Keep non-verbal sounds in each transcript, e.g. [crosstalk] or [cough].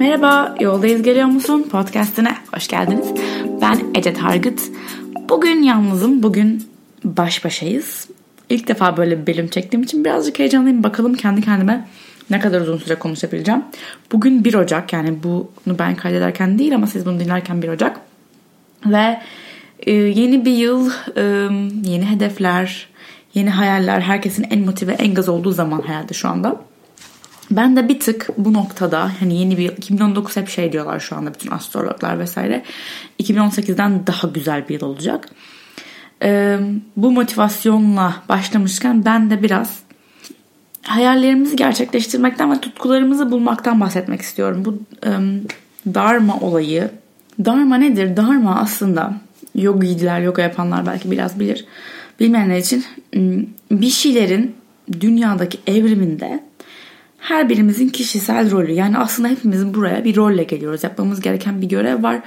Merhaba, Yoldayız Geliyor Musun? Podcastine hoş geldiniz. Ben Ece Targıt. Bugün yalnızım, bugün baş başayız. İlk defa böyle bir bölüm çektiğim için birazcık heyecanlıyım. Bakalım kendi kendime ne kadar uzun süre konuşabileceğim. Bugün 1 Ocak yani bunu ben kaydederken değil ama siz bunu dinlerken 1 Ocak. Ve e, yeni bir yıl, e, yeni hedefler, yeni hayaller herkesin en motive, en gaz olduğu zaman herhalde şu anda. Ben de bir tık bu noktada hani yeni bir 2019 hep şey diyorlar şu anda bütün astrologlar vesaire. 2018'den daha güzel bir yıl olacak. Ee, bu motivasyonla başlamışken ben de biraz hayallerimizi gerçekleştirmekten ve tutkularımızı bulmaktan bahsetmek istiyorum. Bu e, Dharma olayı. Dharma nedir? Dharma aslında yogiciler, yoga yapanlar belki biraz bilir. Bilmeyenler için bir şeylerin dünyadaki evriminde her birimizin kişisel rolü. Yani aslında hepimizin buraya bir rolle geliyoruz. Yapmamız gereken bir görev var.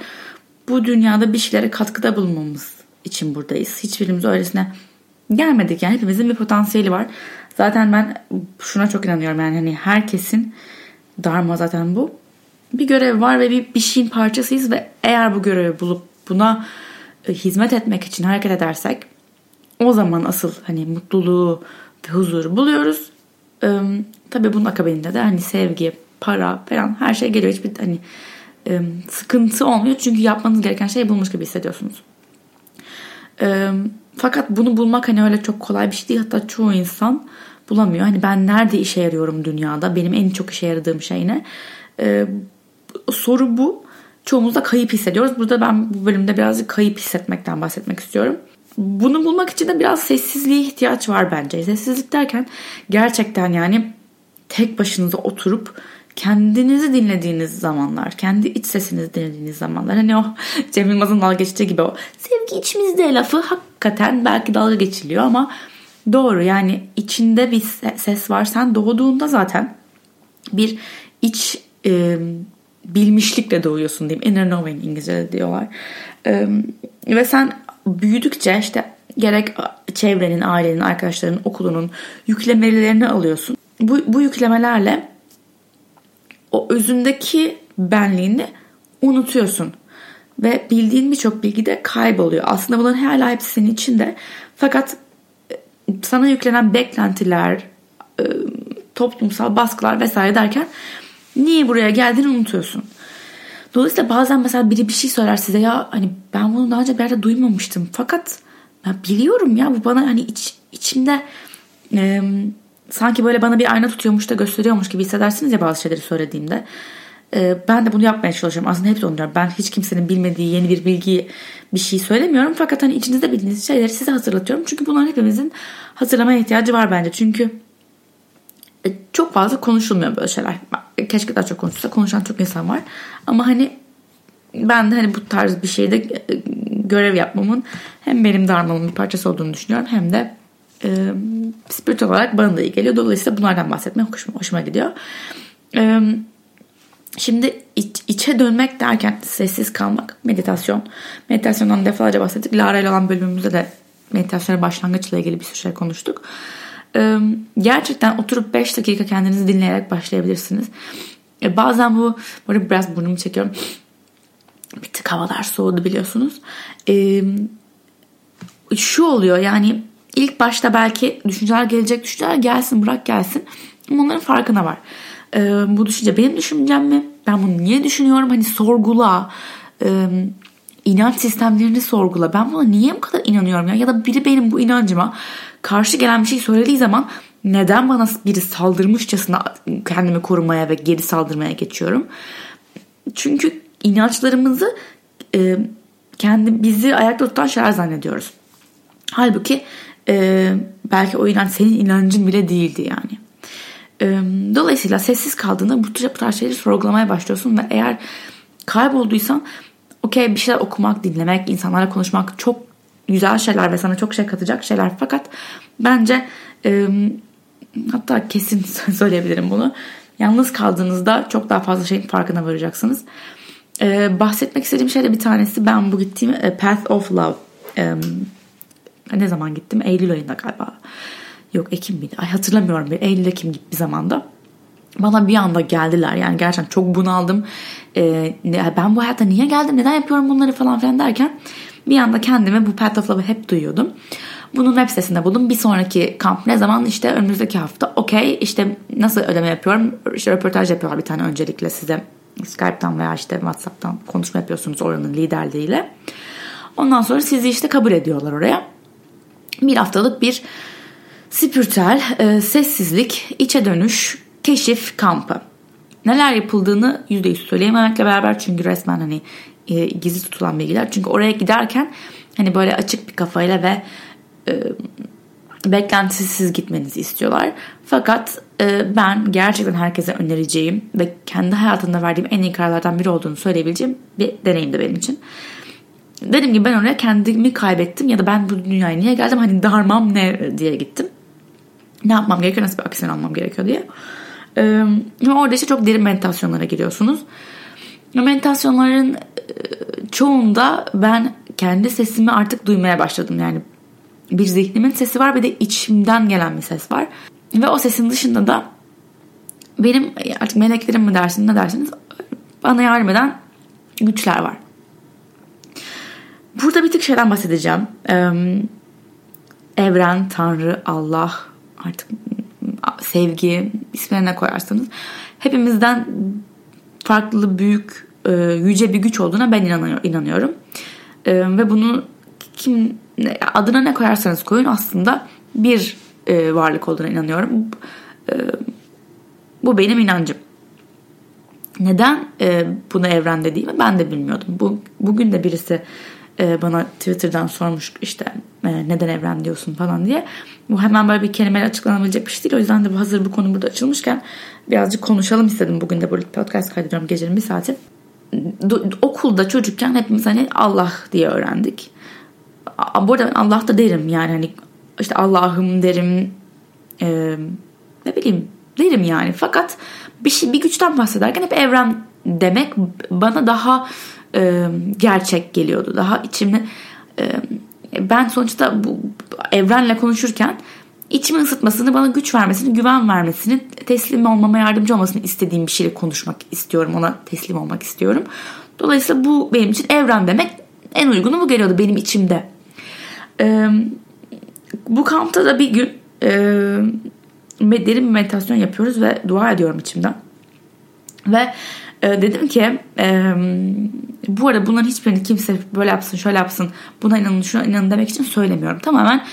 Bu dünyada bir şeylere katkıda bulunmamız için buradayız. Hiçbirimiz öylesine gelmedik. Yani hepimizin bir potansiyeli var. Zaten ben şuna çok inanıyorum. Yani hani herkesin dharma zaten bu. Bir görev var ve bir, bir şeyin parçasıyız ve eğer bu görevi bulup buna e, hizmet etmek için hareket edersek o zaman asıl hani mutluluğu ve huzuru buluyoruz. Tabii bunun akabinde de hani sevgi, para falan her şey geliyor. Hiçbir hani sıkıntı olmuyor. Çünkü yapmanız gereken şeyi bulmuş gibi hissediyorsunuz. Fakat bunu bulmak hani öyle çok kolay bir şey değil. Hatta çoğu insan bulamıyor. Hani ben nerede işe yarıyorum dünyada? Benim en çok işe yaradığım şey ne? Soru bu. Çoğumuz da kayıp hissediyoruz. Burada ben bu bölümde birazcık kayıp hissetmekten bahsetmek istiyorum. Bunu bulmak için de biraz sessizliğe ihtiyaç var bence. Sessizlik derken gerçekten yani tek başınıza oturup kendinizi dinlediğiniz zamanlar, kendi iç sesinizi dinlediğiniz zamanlar. Hani o [laughs] Cem Yılmaz'ın dalga geçtiği gibi o sevgi içimizde lafı hakikaten belki dalga geçiliyor ama doğru yani içinde bir ses var. Sen doğduğunda zaten bir iç e, bilmişlikle doğuyorsun diyeyim. Inner knowing İngilizce'de diyorlar. E, ve sen büyüdükçe işte gerek çevrenin, ailenin, arkadaşlarının, okulunun yüklemelerini alıyorsun. Bu, bu yüklemelerle o özündeki benliğini unutuyorsun. Ve bildiğin birçok bilgi de kayboluyor. Aslında bunların hala hepsi senin içinde. Fakat e, sana yüklenen beklentiler, e, toplumsal baskılar vesaire derken niye buraya geldiğini unutuyorsun. Dolayısıyla bazen mesela biri bir şey söyler size ya hani ben bunu daha önce bir yerde duymamıştım. Fakat ben biliyorum ya bu bana hani iç, içimde e, sanki böyle bana bir ayna tutuyormuş da gösteriyormuş gibi hissedersiniz ya bazı şeyleri söylediğimde. E, ben de bunu yapmaya çalışıyorum. Aslında hep onu Ben hiç kimsenin bilmediği yeni bir bilgiyi bir şey söylemiyorum. Fakat hani içinizde bildiğiniz şeyleri size hatırlatıyorum. Çünkü bunların hepimizin hatırlamaya ihtiyacı var bence. Çünkü e, çok fazla konuşulmuyor böyle şeyler. Keşke daha çok konuşulsa. Konuşan çok insan var. Ama hani ben de hani bu tarz bir şeyde e, görev yapmamın hem benim darmamın bir parçası olduğunu düşünüyorum hem de e, spiritüel olarak bana da iyi geliyor. Dolayısıyla bunlardan bahsetmek hoşuma, hoşuma gidiyor. E, şimdi iç, içe dönmek derken sessiz kalmak meditasyon. Meditasyondan defalarca bahsettik. Lara ile olan bölümümüzde de meditasyona başlangıçla ilgili bir sürü şey konuştuk. E, gerçekten oturup 5 dakika kendinizi dinleyerek başlayabilirsiniz. E, bazen bu, böyle biraz burnumu çekiyorum. Bir tık havalar soğudu biliyorsunuz. E, şu oluyor yani ilk başta belki düşünceler gelecek düşünceler gelsin bırak gelsin. Ama onların farkına var. E, bu düşünce benim düşüncem mi? Ben bunu niye düşünüyorum? Hani sorgula. E, inanç sistemlerini sorgula. Ben buna niye bu kadar inanıyorum ya? Ya da biri benim bu inancıma karşı gelen bir şey söylediği zaman neden bana biri saldırmışçasına kendimi korumaya ve geri saldırmaya geçiyorum? Çünkü inançlarımızı e, kendi bizi ayakta tutan şeyler zannediyoruz. Halbuki e, belki o inanç senin inancın bile değildi yani. E, dolayısıyla sessiz kaldığında bu tür, bu tarz şeyleri sorgulamaya başlıyorsun ve eğer kaybolduysan okey bir şeyler okumak, dinlemek, insanlarla konuşmak çok güzel şeyler ve sana çok şey katacak şeyler fakat bence e, hatta kesin [laughs] söyleyebilirim bunu yalnız kaldığınızda çok daha fazla şeyin farkına varacaksınız. Ee, bahsetmek istediğim şey de bir tanesi ben bu gittiğim e, Path of Love ee, ne zaman gittim? Eylül ayında galiba. Yok Ekim miydi? Ay hatırlamıyorum. Bir Eylül Ekim gibi bir zamanda. bana bir anda geldiler. Yani gerçekten çok bunaldım. Ee, ben bu hayatta niye geldim, neden yapıyorum bunları falan filan derken bir anda kendimi bu Path of Love'ı hep duyuyordum. Bunun web sitesinde buldum. Bir sonraki kamp ne zaman? işte önümüzdeki hafta. Okey işte nasıl ödeme yapıyorum? İşte röportaj yapıyorlar bir tane öncelikle size. Skype'tan veya işte Whatsapp'tan konuşma yapıyorsunuz oranın liderliğiyle. Ondan sonra sizi işte kabul ediyorlar oraya. Bir haftalık bir spiritüel, e, sessizlik, içe dönüş, keşif kampı. Neler yapıldığını %100 söyleyememekle beraber çünkü resmen hani e, gizli tutulan bilgiler. Çünkü oraya giderken hani böyle açık bir kafayla ve e, beklentisiz gitmenizi istiyorlar. Fakat e, ben gerçekten herkese önereceğim ve kendi hayatımda verdiğim en iyi kararlardan biri olduğunu söyleyebileceğim bir deneyimdi benim için. Dedim ki ben oraya kendimi kaybettim ya da ben bu dünyaya niye geldim hani darmam ne diye gittim. Ne yapmam gerekiyor nasıl bir aksiyon almam gerekiyor diye. Ee, orada işte çok derin meditasyonlara giriyorsunuz. Meditasyonların çoğunda ben kendi sesimi artık duymaya başladım. Yani bir zihnimin sesi var bir de içimden gelen bir ses var. Ve o sesin dışında da benim artık meleklerim mi dersiniz ne dersiniz bana yardım eden güçler var. Burada bir tık şeyden bahsedeceğim. evren, Tanrı, Allah artık sevgi ismine koyarsanız hepimizden farklı büyük yüce bir güç olduğuna ben inanıyorum. Ve bunu kim adına ne koyarsanız koyun aslında bir e, varlık olduğuna inanıyorum. E, bu benim inancım. Neden e, bunu evren dediğimi ben de bilmiyordum. Bu, bugün de birisi e, bana Twitter'dan sormuş işte e, neden evren diyorsun falan diye. Bu hemen böyle bir kelimeyle açıklanabilecek bir şey değil. O yüzden de hazır bu konu burada açılmışken birazcık konuşalım istedim. Bugün de böyle podcast kaydediyorum gecenin bir saati. Okulda çocukken hepimiz hani Allah diye öğrendik bu arada ben Allah da derim yani hani işte Allah'ım derim e, ne bileyim derim yani fakat bir şey bir güçten bahsederken hep evren demek bana daha e, gerçek geliyordu daha içimde e, ben sonuçta bu evrenle konuşurken içimi ısıtmasını, bana güç vermesini, güven vermesini, teslim olmama yardımcı olmasını istediğim bir şeyle konuşmak istiyorum. Ona teslim olmak istiyorum. Dolayısıyla bu benim için evren demek en uygunu bu geliyordu benim içimde. E, bu kampta da bir gün e, derin bir meditasyon yapıyoruz ve dua ediyorum içimden. Ve e, dedim ki e, bu arada bunların hiçbirini kimse böyle yapsın şöyle yapsın buna inanın şuna inanın demek için söylemiyorum. Tamamen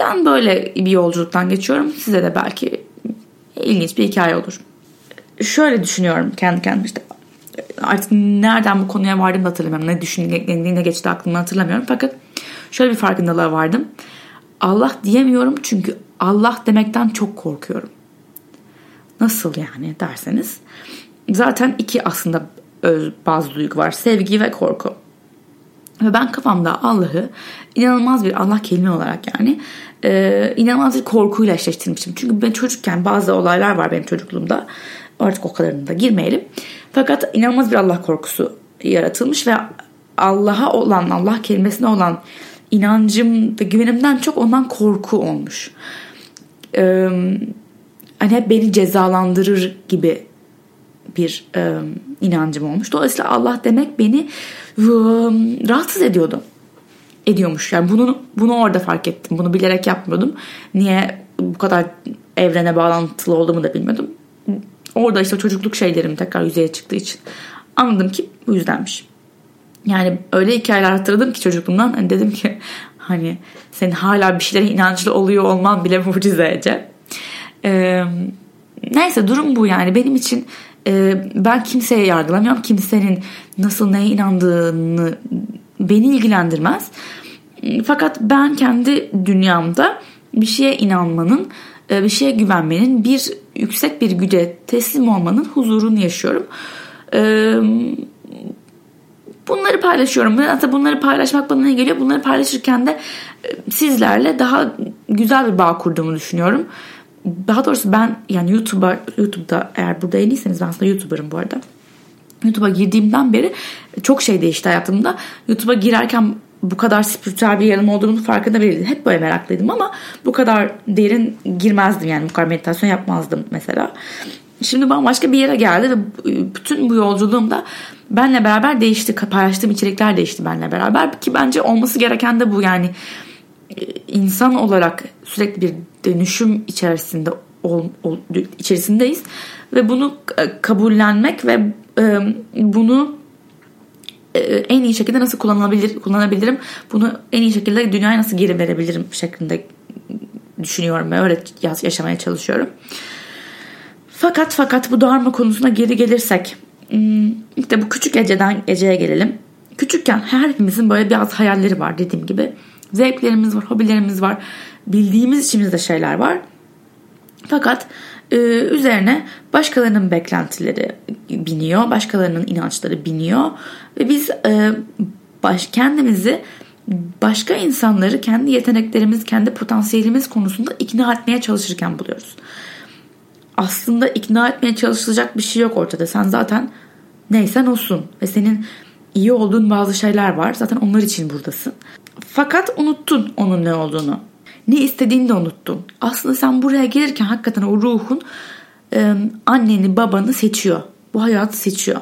ben böyle bir yolculuktan geçiyorum. Size de belki ilginç bir hikaye olur. Şöyle düşünüyorum kendi kendime işte artık nereden bu konuya vardım da hatırlamıyorum. Ne düşündüğüm ne geçti aklımdan hatırlamıyorum. Fakat şöyle bir farkındalığa vardım. Allah diyemiyorum çünkü Allah demekten çok korkuyorum. Nasıl yani derseniz. Zaten iki aslında bazı duygu var. Sevgi ve korku. Ve ben kafamda Allah'ı inanılmaz bir Allah kelime olarak yani e, inanılmaz bir korkuyla eşleştirmiştim. Çünkü ben çocukken bazı olaylar var benim çocukluğumda. Artık o kadarını da girmeyelim. Fakat inanılmaz bir Allah korkusu yaratılmış ve Allah'a olan, Allah kelimesine olan inancım ve güvenimden çok ondan korku olmuş. Ee, hani hep beni cezalandırır gibi bir e, inancım olmuş. Dolayısıyla Allah demek beni e, rahatsız ediyordu. Ediyormuş. Yani bunu bunu orada fark ettim. Bunu bilerek yapmıyordum. Niye bu kadar evrene bağlantılı olduğumu da bilmiyordum. Orada işte çocukluk şeylerim tekrar yüzeye çıktığı için anladım ki bu yüzdenmiş. Yani öyle hikayeler hatırladım ki çocukluğumdan hani dedim ki hani senin hala bir şeylere inançlı oluyor olman bile mucize Ece. Ee, neyse durum bu yani benim için e, ben kimseye yargılamıyorum. Kimsenin nasıl neye inandığını beni ilgilendirmez. Fakat ben kendi dünyamda bir şeye inanmanın, e, bir şeye güvenmenin, bir yüksek bir güce teslim olmanın huzurunu yaşıyorum. Bunları paylaşıyorum. Hatta bunları paylaşmak bana ne geliyor? Bunları paylaşırken de e, sizlerle daha güzel bir bağ kurduğumu düşünüyorum. Daha doğrusu ben yani YouTube'a YouTube'da eğer burada yeniyseniz ben aslında YouTuber'ım bu arada. YouTube'a girdiğimden beri çok şey değişti hayatımda. YouTube'a girerken bu kadar spiritüel bir yanım olduğunu farkında değildim. Hep böyle meraklıydım ama bu kadar derin girmezdim yani bu kadar meditasyon yapmazdım mesela. Şimdi bambaşka bir yere geldi ve bütün bu yolculuğumda benle beraber değişti. Paylaştığım içerikler değişti benle beraber ki bence olması gereken de bu yani insan olarak sürekli bir dönüşüm içerisinde ol, ol, içerisindeyiz ve bunu e, kabullenmek ve e, bunu e, en iyi şekilde nasıl kullanılabilir kullanabilirim bunu en iyi şekilde dünyaya nasıl geri verebilirim şeklinde düşünüyorum ve öyle yaşamaya çalışıyorum. Fakat fakat bu dharma konusuna geri gelirsek hmm, işte bu küçük Ece'den Ece'ye gelelim. Küçükken her hepimizin böyle biraz hayalleri var dediğim gibi. Zevklerimiz var, hobilerimiz var. Bildiğimiz içimizde şeyler var. Fakat e, üzerine başkalarının beklentileri biniyor, başkalarının inançları biniyor ve biz e, baş, kendimizi başka insanları kendi yeteneklerimiz, kendi potansiyelimiz konusunda ikna etmeye çalışırken buluyoruz. Aslında ikna etmeye çalışılacak bir şey yok ortada. Sen zaten neysen olsun ve senin iyi olduğun bazı şeyler var. Zaten onlar için buradasın. Fakat unuttun onun ne olduğunu. Ne istediğini de unuttun. Aslında sen buraya gelirken hakikaten o ruhun e, anneni babanı seçiyor. Bu hayatı seçiyor.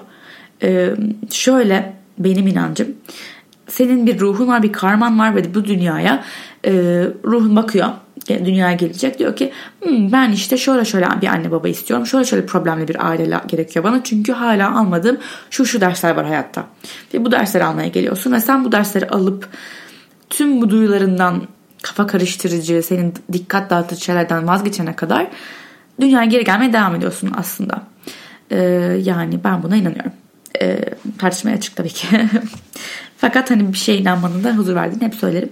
E, şöyle benim inancım. Senin bir ruhun var bir karman var ve bu dünyaya e, ruhun bakıyor dünyaya gelecek diyor ki hmm, ben işte şöyle şöyle bir anne baba istiyorum şöyle şöyle problemli bir aile gerekiyor bana çünkü hala almadığım şu şu dersler var hayatta ve bu dersleri almaya geliyorsun ve sen bu dersleri alıp tüm bu duyularından kafa karıştırıcı, senin dikkat dağıtıcı şeylerden vazgeçene kadar dünyaya geri gelmeye devam ediyorsun aslında. Ee, yani ben buna inanıyorum. Ee, tartışmaya açık tabii ki. [laughs] Fakat hani bir şeye inanmanın da huzur verdiğini hep söylerim.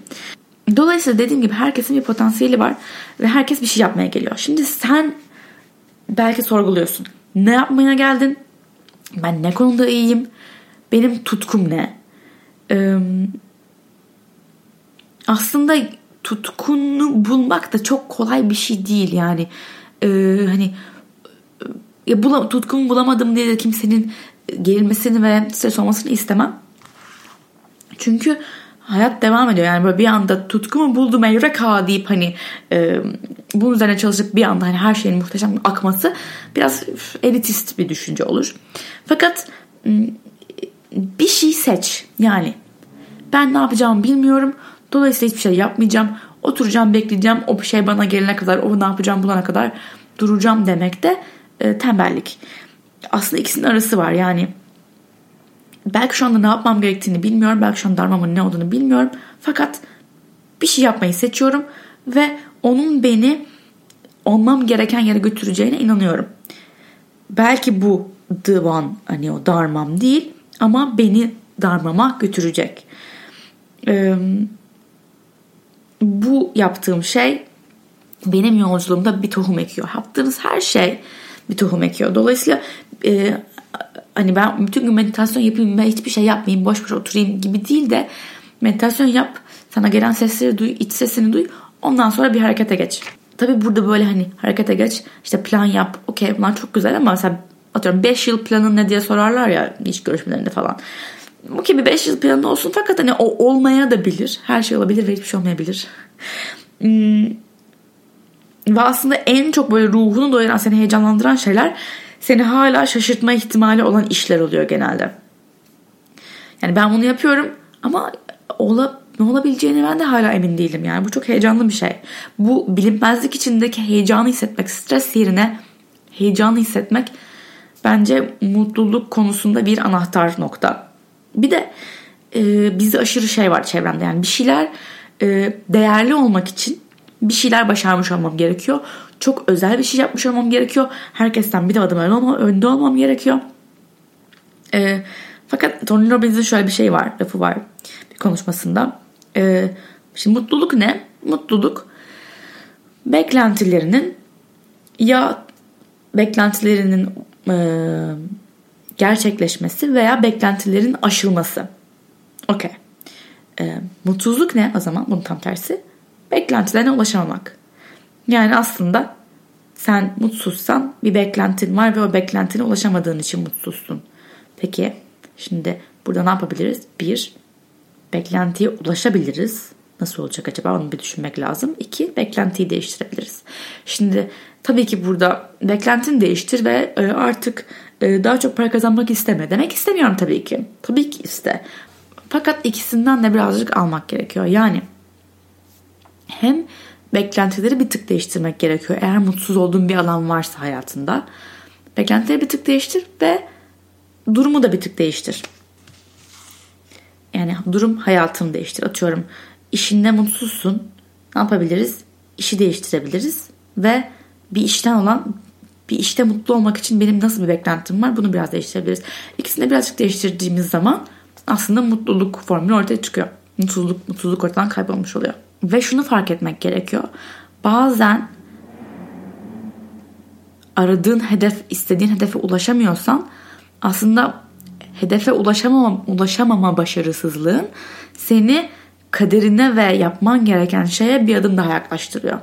Dolayısıyla dediğim gibi herkesin bir potansiyeli var ve herkes bir şey yapmaya geliyor. Şimdi sen belki sorguluyorsun. Ne yapmaya geldin? Ben ne konuda iyiyim? Benim tutkum ne? Ee, aslında tutkunu bulmak da çok kolay bir şey değil yani. Ee, hani ya bula, tutkumu bulamadım diye de kimsenin gerilmesini ve stres olmasını istemem. Çünkü hayat devam ediyor. Yani böyle bir anda tutkumu buldum eureka deyip hani e, bunun üzerine çalışıp bir anda hani her şeyin muhteşem akması biraz elitist bir düşünce olur. Fakat bir şey seç. Yani ben ne yapacağımı bilmiyorum. Dolayısıyla hiçbir şey yapmayacağım. Oturacağım bekleyeceğim. O şey bana gelene kadar o ne yapacağım bulana kadar duracağım demek de e, tembellik. Aslında ikisinin arası var yani. Belki şu anda ne yapmam gerektiğini bilmiyorum. Belki şu an darmamın ne olduğunu bilmiyorum. Fakat bir şey yapmayı seçiyorum ve onun beni olmam gereken yere götüreceğine inanıyorum. Belki bu the one hani o darmam değil ama beni darmama götürecek. Ee, yaptığım şey benim yolculuğumda bir tohum ekiyor. Yaptığınız her şey bir tohum ekiyor. Dolayısıyla e, hani ben bütün gün meditasyon yapayım ve hiçbir şey yapmayayım boş boş oturayım gibi değil de meditasyon yap sana gelen sesleri duy iç sesini duy ondan sonra bir harekete geç. Tabi burada böyle hani harekete geç işte plan yap okey bunlar çok güzel ama mesela atıyorum 5 yıl planın ne diye sorarlar ya iş görüşmelerinde falan. Bu gibi 5 yıl planı olsun fakat hani o olmaya da bilir. Her şey olabilir ve hiçbir şey olmayabilir. Hmm. Ve aslında en çok böyle ruhunu doyuran, seni heyecanlandıran şeyler seni hala şaşırtma ihtimali olan işler oluyor genelde. Yani ben bunu yapıyorum ama ola, ne olabileceğini ben de hala emin değilim. Yani bu çok heyecanlı bir şey. Bu bilinmezlik içindeki heyecanı hissetmek, stres yerine heyecanı hissetmek bence mutluluk konusunda bir anahtar nokta. Bir de e, bizde aşırı şey var çevremde. Yani bir şeyler e, değerli olmak için bir şeyler başarmış olmam gerekiyor. Çok özel bir şey yapmış olmam gerekiyor. Herkesten bir adım önde olmam gerekiyor. E, fakat Tony Robbins'in şöyle bir şey var, lafı var bir konuşmasında. E, şimdi mutluluk ne? Mutluluk beklentilerinin ya beklentilerinin e, gerçekleşmesi veya beklentilerin aşılması. Okey. E, mutsuzluk ne o zaman? Bunun tam tersi. Beklentilerine ulaşamamak. Yani aslında sen mutsuzsan bir beklentin var ve o beklentine ulaşamadığın için mutsuzsun. Peki şimdi burada ne yapabiliriz? Bir, beklentiye ulaşabiliriz. Nasıl olacak acaba onu bir düşünmek lazım. İki, beklentiyi değiştirebiliriz. Şimdi tabii ki burada beklentini değiştir ve e, artık daha çok para kazanmak isteme. Demek istemiyorum tabii ki. Tabii ki iste. Fakat ikisinden de birazcık almak gerekiyor. Yani hem beklentileri bir tık değiştirmek gerekiyor. Eğer mutsuz olduğun bir alan varsa hayatında beklentileri bir tık değiştir ve durumu da bir tık değiştir. Yani durum hayatını değiştir. Atıyorum işinde mutsuzsun. Ne yapabiliriz? İşi değiştirebiliriz ve bir işten olan bir işte mutlu olmak için benim nasıl bir beklentim var bunu biraz değiştirebiliriz. İkisini de birazcık değiştirdiğimiz zaman aslında mutluluk formülü ortaya çıkıyor. Mutsuzluk, mutsuzluk ortadan kaybolmuş oluyor. Ve şunu fark etmek gerekiyor. Bazen aradığın hedef, istediğin hedefe ulaşamıyorsan aslında hedefe ulaşamama, ulaşamama başarısızlığın seni kaderine ve yapman gereken şeye bir adım daha yaklaştırıyor.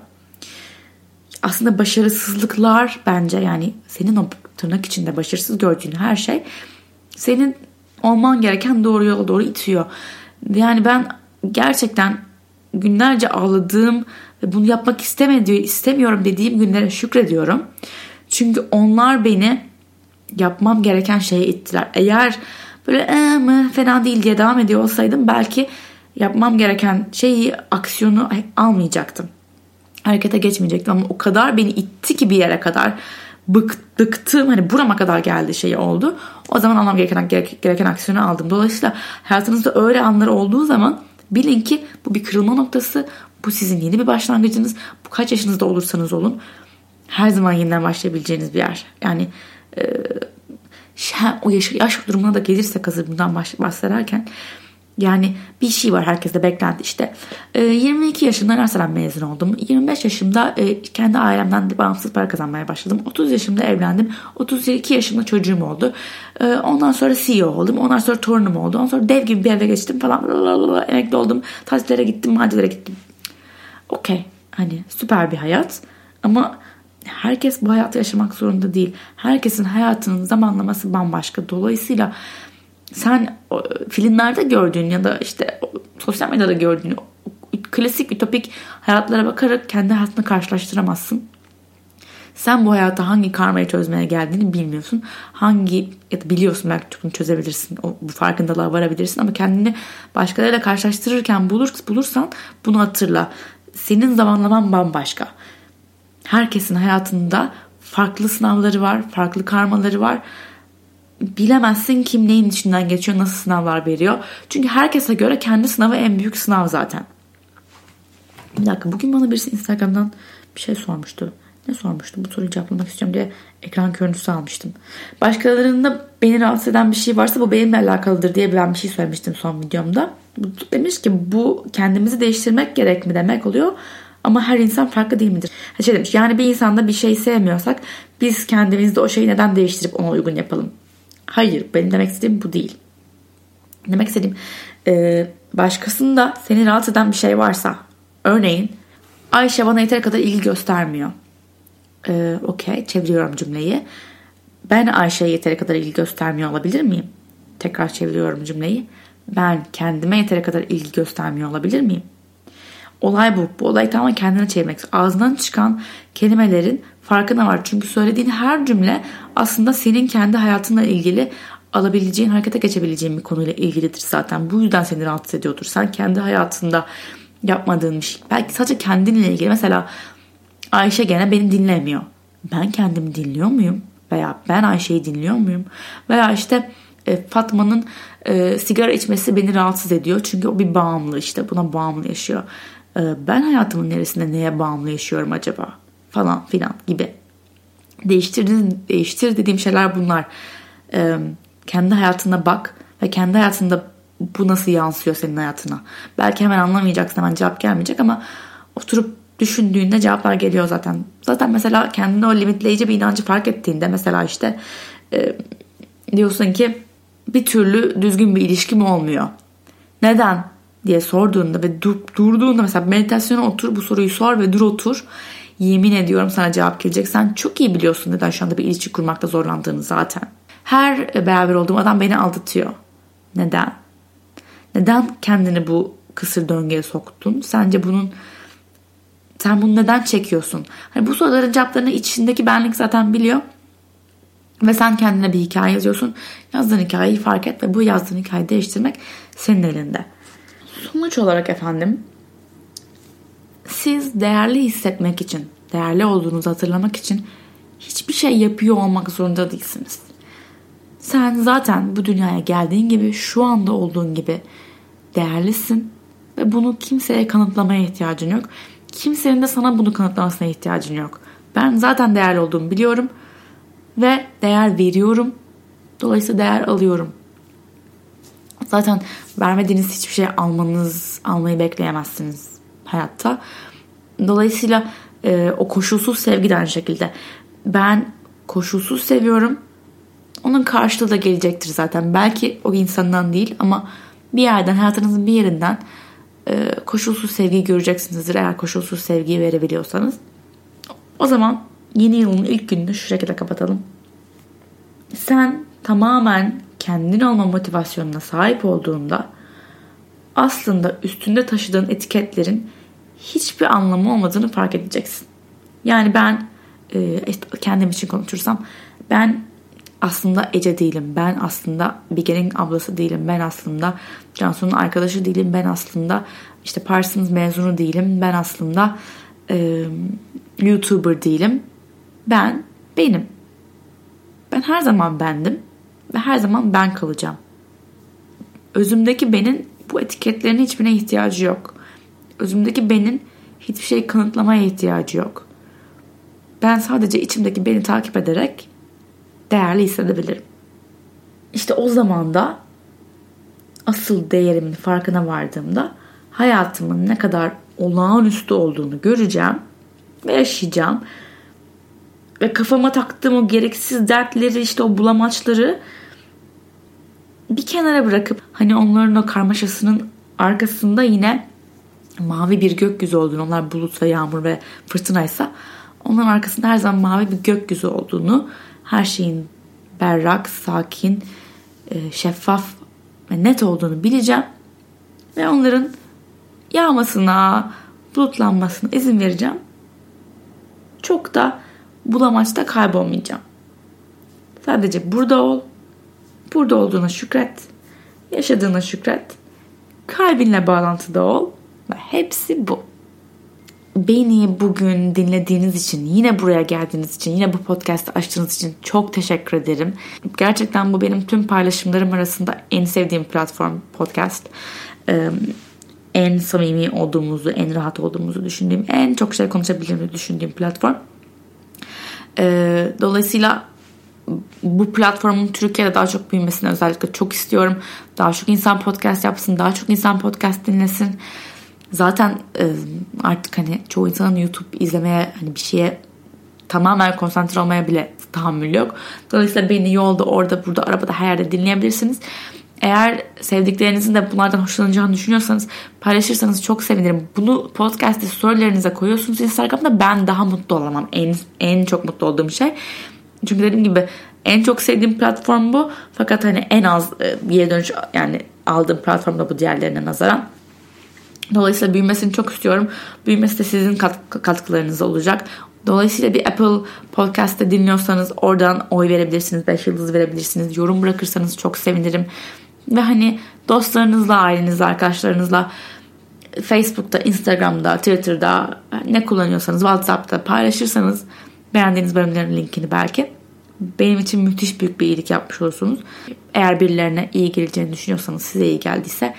Aslında başarısızlıklar bence yani senin o tırnak içinde başarısız gördüğün her şey senin olman gereken doğru yola doğru itiyor. Yani ben gerçekten günlerce ağladığım ve bunu yapmak istemediğim, istemiyorum dediğim günlere şükrediyorum. Çünkü onlar beni yapmam gereken şeye ittiler. Eğer böyle ee, mı fena değil diye devam ediyor olsaydım belki yapmam gereken şeyi aksiyonu almayacaktım. Harekete geçmeyecektim ama o kadar beni itti ki bir yere kadar bık, hani burama kadar geldi şey oldu. O zaman almam gereken, gereken aksiyonu aldım. Dolayısıyla hayatınızda öyle anlar olduğu zaman bilin ki bu bir kırılma noktası. Bu sizin yeni bir başlangıcınız. Bu kaç yaşınızda olursanız olun her zaman yeniden başlayabileceğiniz bir yer. Yani e, o yaş, yaş durumuna da gelirsek hazır bundan bahsederken yani bir şey var herkeste beklenti işte. E, 22 yaşında üniversiteden mezun oldum. 25 yaşımda e, kendi ailemden de bağımsız para kazanmaya başladım. 30 yaşımda evlendim. 32 yaşımda çocuğum oldu. E, ondan sonra CEO oldum. Ondan sonra torunum oldu. Ondan sonra dev gibi bir eve geçtim falan. Lalalala, emekli oldum. Tatillere gittim, maddelere gittim. Okey. Hani süper bir hayat. Ama herkes bu hayatı yaşamak zorunda değil. Herkesin hayatının zamanlaması bambaşka. Dolayısıyla sen filmlerde gördüğün ya da işte sosyal medyada gördüğün klasik ütopik hayatlara bakarak kendi hayatını karşılaştıramazsın. Sen bu hayatta hangi karmayı çözmeye geldiğini bilmiyorsun. Hangi ya da biliyorsun belki bunu çözebilirsin. O, bu farkındalığa varabilirsin ama kendini başkalarıyla karşılaştırırken bulur, bulursan bunu hatırla. Senin zamanlaman bambaşka. Herkesin hayatında farklı sınavları var, farklı karmaları var bilemezsin kim neyin içinden geçiyor, nasıl sınavlar veriyor. Çünkü herkese göre kendi sınavı en büyük sınav zaten. Bir dakika bugün bana birisi Instagram'dan bir şey sormuştu. Ne sormuştu? Bu soruyu cevaplamak istiyorum diye ekran görüntüsü almıştım. Başkalarında beni rahatsız eden bir şey varsa bu benimle alakalıdır diye ben bir şey söylemiştim son videomda. Demiş ki bu kendimizi değiştirmek gerek mi demek oluyor. Ama her insan farklı değil midir? Şey demiş yani bir insanda bir şey sevmiyorsak biz kendimizde o şeyi neden değiştirip ona uygun yapalım? Hayır benim demek istediğim bu değil. Demek istediğim e, başkasında seni rahatsız eden bir şey varsa örneğin Ayşe bana yeteri kadar ilgi göstermiyor. E, Okey çeviriyorum cümleyi. Ben Ayşe'ye yeteri kadar ilgi göstermiyor olabilir miyim? Tekrar çeviriyorum cümleyi. Ben kendime yeteri kadar ilgi göstermiyor olabilir miyim? Olay bu. Bu olay tamamen kendine çevirmek. Ağzından çıkan kelimelerin farkına var. Çünkü söylediğin her cümle aslında senin kendi hayatınla ilgili alabileceğin, harekete geçebileceğin bir konuyla ilgilidir zaten. Bu yüzden seni rahatsız ediyordur. Sen kendi hayatında yapmadığın bir şey. Belki sadece kendinle ilgili. Mesela Ayşe gene beni dinlemiyor. Ben kendimi dinliyor muyum? Veya ben Ayşe'yi dinliyor muyum? Veya işte e, Fatma'nın e, sigara içmesi beni rahatsız ediyor. Çünkü o bir bağımlı işte buna bağımlı yaşıyor. E, ben hayatımın neresinde neye bağımlı yaşıyorum acaba? Falan filan gibi. Değiştirdiğin, değiştir dediğim şeyler bunlar. E, kendi hayatına bak ve kendi hayatında bu nasıl yansıyor senin hayatına. Belki hemen anlamayacaksın hemen cevap gelmeyecek ama oturup düşündüğünde cevaplar geliyor zaten. Zaten mesela kendine o limitleyici bir inancı fark ettiğinde mesela işte e, diyorsun ki bir türlü düzgün bir ilişkim olmuyor. Neden diye sorduğunda ve dur, durduğunda mesela meditasyona otur bu soruyu sor ve dur otur. Yemin ediyorum sana cevap gelecek. Sen çok iyi biliyorsun neden şu anda bir ilişki kurmakta zorlandığını zaten. Her beraber olduğum adam beni aldatıyor. Neden? Neden kendini bu kısır döngüye soktun? Sence bunun sen bunu neden çekiyorsun? Hani bu soruların cevaplarını içindeki benlik zaten biliyor. Ve sen kendine bir hikaye yazıyorsun. Yazdığın hikayeyi fark et ve bu yazdığın hikayeyi değiştirmek senin elinde. Sonuç olarak efendim siz değerli hissetmek için, değerli olduğunuzu hatırlamak için hiçbir şey yapıyor olmak zorunda değilsiniz. Sen zaten bu dünyaya geldiğin gibi, şu anda olduğun gibi değerlisin ve bunu kimseye kanıtlamaya ihtiyacın yok. Kimsenin de sana bunu kanıtlamasına ihtiyacın yok. Ben zaten değerli olduğumu biliyorum ve değer veriyorum. Dolayısıyla değer alıyorum. Zaten vermediğiniz hiçbir şey almanız, almayı bekleyemezsiniz hayatta. Dolayısıyla e, o koşulsuz sevgi de aynı şekilde. Ben koşulsuz seviyorum. Onun karşılığı da gelecektir zaten. Belki o insandan değil ama bir yerden hayatınızın bir yerinden e, koşulsuz sevgiyi göreceksinizdir eğer koşulsuz sevgiyi verebiliyorsanız. O zaman yeni yılın ilk gününü şu şekilde kapatalım. Sen tamamen kendin olma motivasyonuna sahip olduğunda aslında üstünde taşıdığın etiketlerin hiçbir anlamı olmadığını fark edeceksin. Yani ben e, kendim için konuşursam ben aslında Ece değilim. Ben aslında Bige'nin ablası değilim. Ben aslında Cansu'nun arkadaşı değilim. Ben aslında işte Parsons mezunu değilim. Ben aslında e, YouTuber değilim. Ben benim. Ben her zaman bendim ve her zaman ben kalacağım. Özümdeki benin bu etiketlerin hiçbirine ihtiyacı yok. Özümdeki benin hiçbir şey kanıtlamaya ihtiyacı yok. Ben sadece içimdeki beni takip ederek değerli hissedebilirim. İşte o zaman da asıl değerimin farkına vardığımda hayatımın ne kadar olağanüstü olduğunu göreceğim ve yaşayacağım. Ve kafama taktığım o gereksiz dertleri işte o bulamaçları bir kenara bırakıp hani onların o karmaşasının arkasında yine mavi bir gökyüzü olduğunu onlar bulut ve yağmur ve fırtınaysa onların arkasında her zaman mavi bir gökyüzü olduğunu her şeyin berrak, sakin, e, şeffaf ve net olduğunu bileceğim. Ve onların yağmasına, bulutlanmasına izin vereceğim. Çok da bulamaçta kaybolmayacağım. Sadece burada ol. Burada olduğuna şükret. Yaşadığına şükret. Kalbinle bağlantıda ol. Ve hepsi bu beni bugün dinlediğiniz için, yine buraya geldiğiniz için, yine bu podcast'ı açtığınız için çok teşekkür ederim. Gerçekten bu benim tüm paylaşımlarım arasında en sevdiğim platform podcast. en samimi olduğumuzu, en rahat olduğumuzu düşündüğüm, en çok şey konuşabildiğimi düşündüğüm platform. Dolayısıyla bu platformun Türkiye'de daha çok büyümesini özellikle çok istiyorum. Daha çok insan podcast yapsın, daha çok insan podcast dinlesin. Zaten e, artık hani çoğu insanın YouTube izlemeye hani bir şeye tamamen konsantre olmaya bile tahammül yok. Dolayısıyla beni yolda, orada, burada, arabada her yerde dinleyebilirsiniz. Eğer sevdiklerinizin de bunlardan hoşlanacağını düşünüyorsanız paylaşırsanız çok sevinirim. Bunu podcast'te storylerinize koyuyorsunuz Instagram'da ben daha mutlu olamam. En, en çok mutlu olduğum şey. Çünkü dediğim gibi en çok sevdiğim platform bu. Fakat hani en az e, geri dönüş yani aldığım platform da bu diğerlerine nazaran. Dolayısıyla büyümesini çok istiyorum. Büyümesi de sizin kat- katkılarınız olacak. Dolayısıyla bir Apple Podcast'te dinliyorsanız oradan oy verebilirsiniz, 5 yıldız verebilirsiniz. Yorum bırakırsanız çok sevinirim. Ve hani dostlarınızla, ailenizle, arkadaşlarınızla Facebook'ta, Instagram'da, Twitter'da ne kullanıyorsanız WhatsApp'ta paylaşırsanız beğendiğiniz bölümlerin linkini belki benim için müthiş büyük bir iyilik yapmış olursunuz. Eğer birilerine iyi geleceğini düşünüyorsanız size iyi geldiyse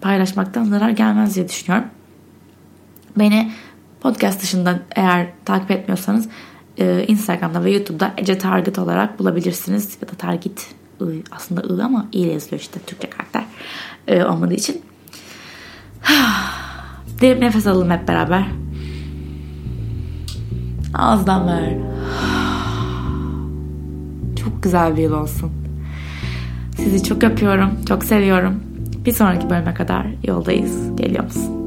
paylaşmaktan zarar gelmez diye düşünüyorum. Beni podcast dışında eğer takip etmiyorsanız e, Instagram'da ve YouTube'da Ece Target olarak bulabilirsiniz. Ya da Target aslında I ama iyi yazılıyor işte Türkçe karakter e, olmadığı için. [sighs] Derin nefes alalım hep beraber. Ağızdan ver. [sighs] Çok güzel bir yıl olsun. Sizi çok öpüyorum. Çok seviyorum. Bir sonraki bölüme kadar yoldayız. Geliyor musun?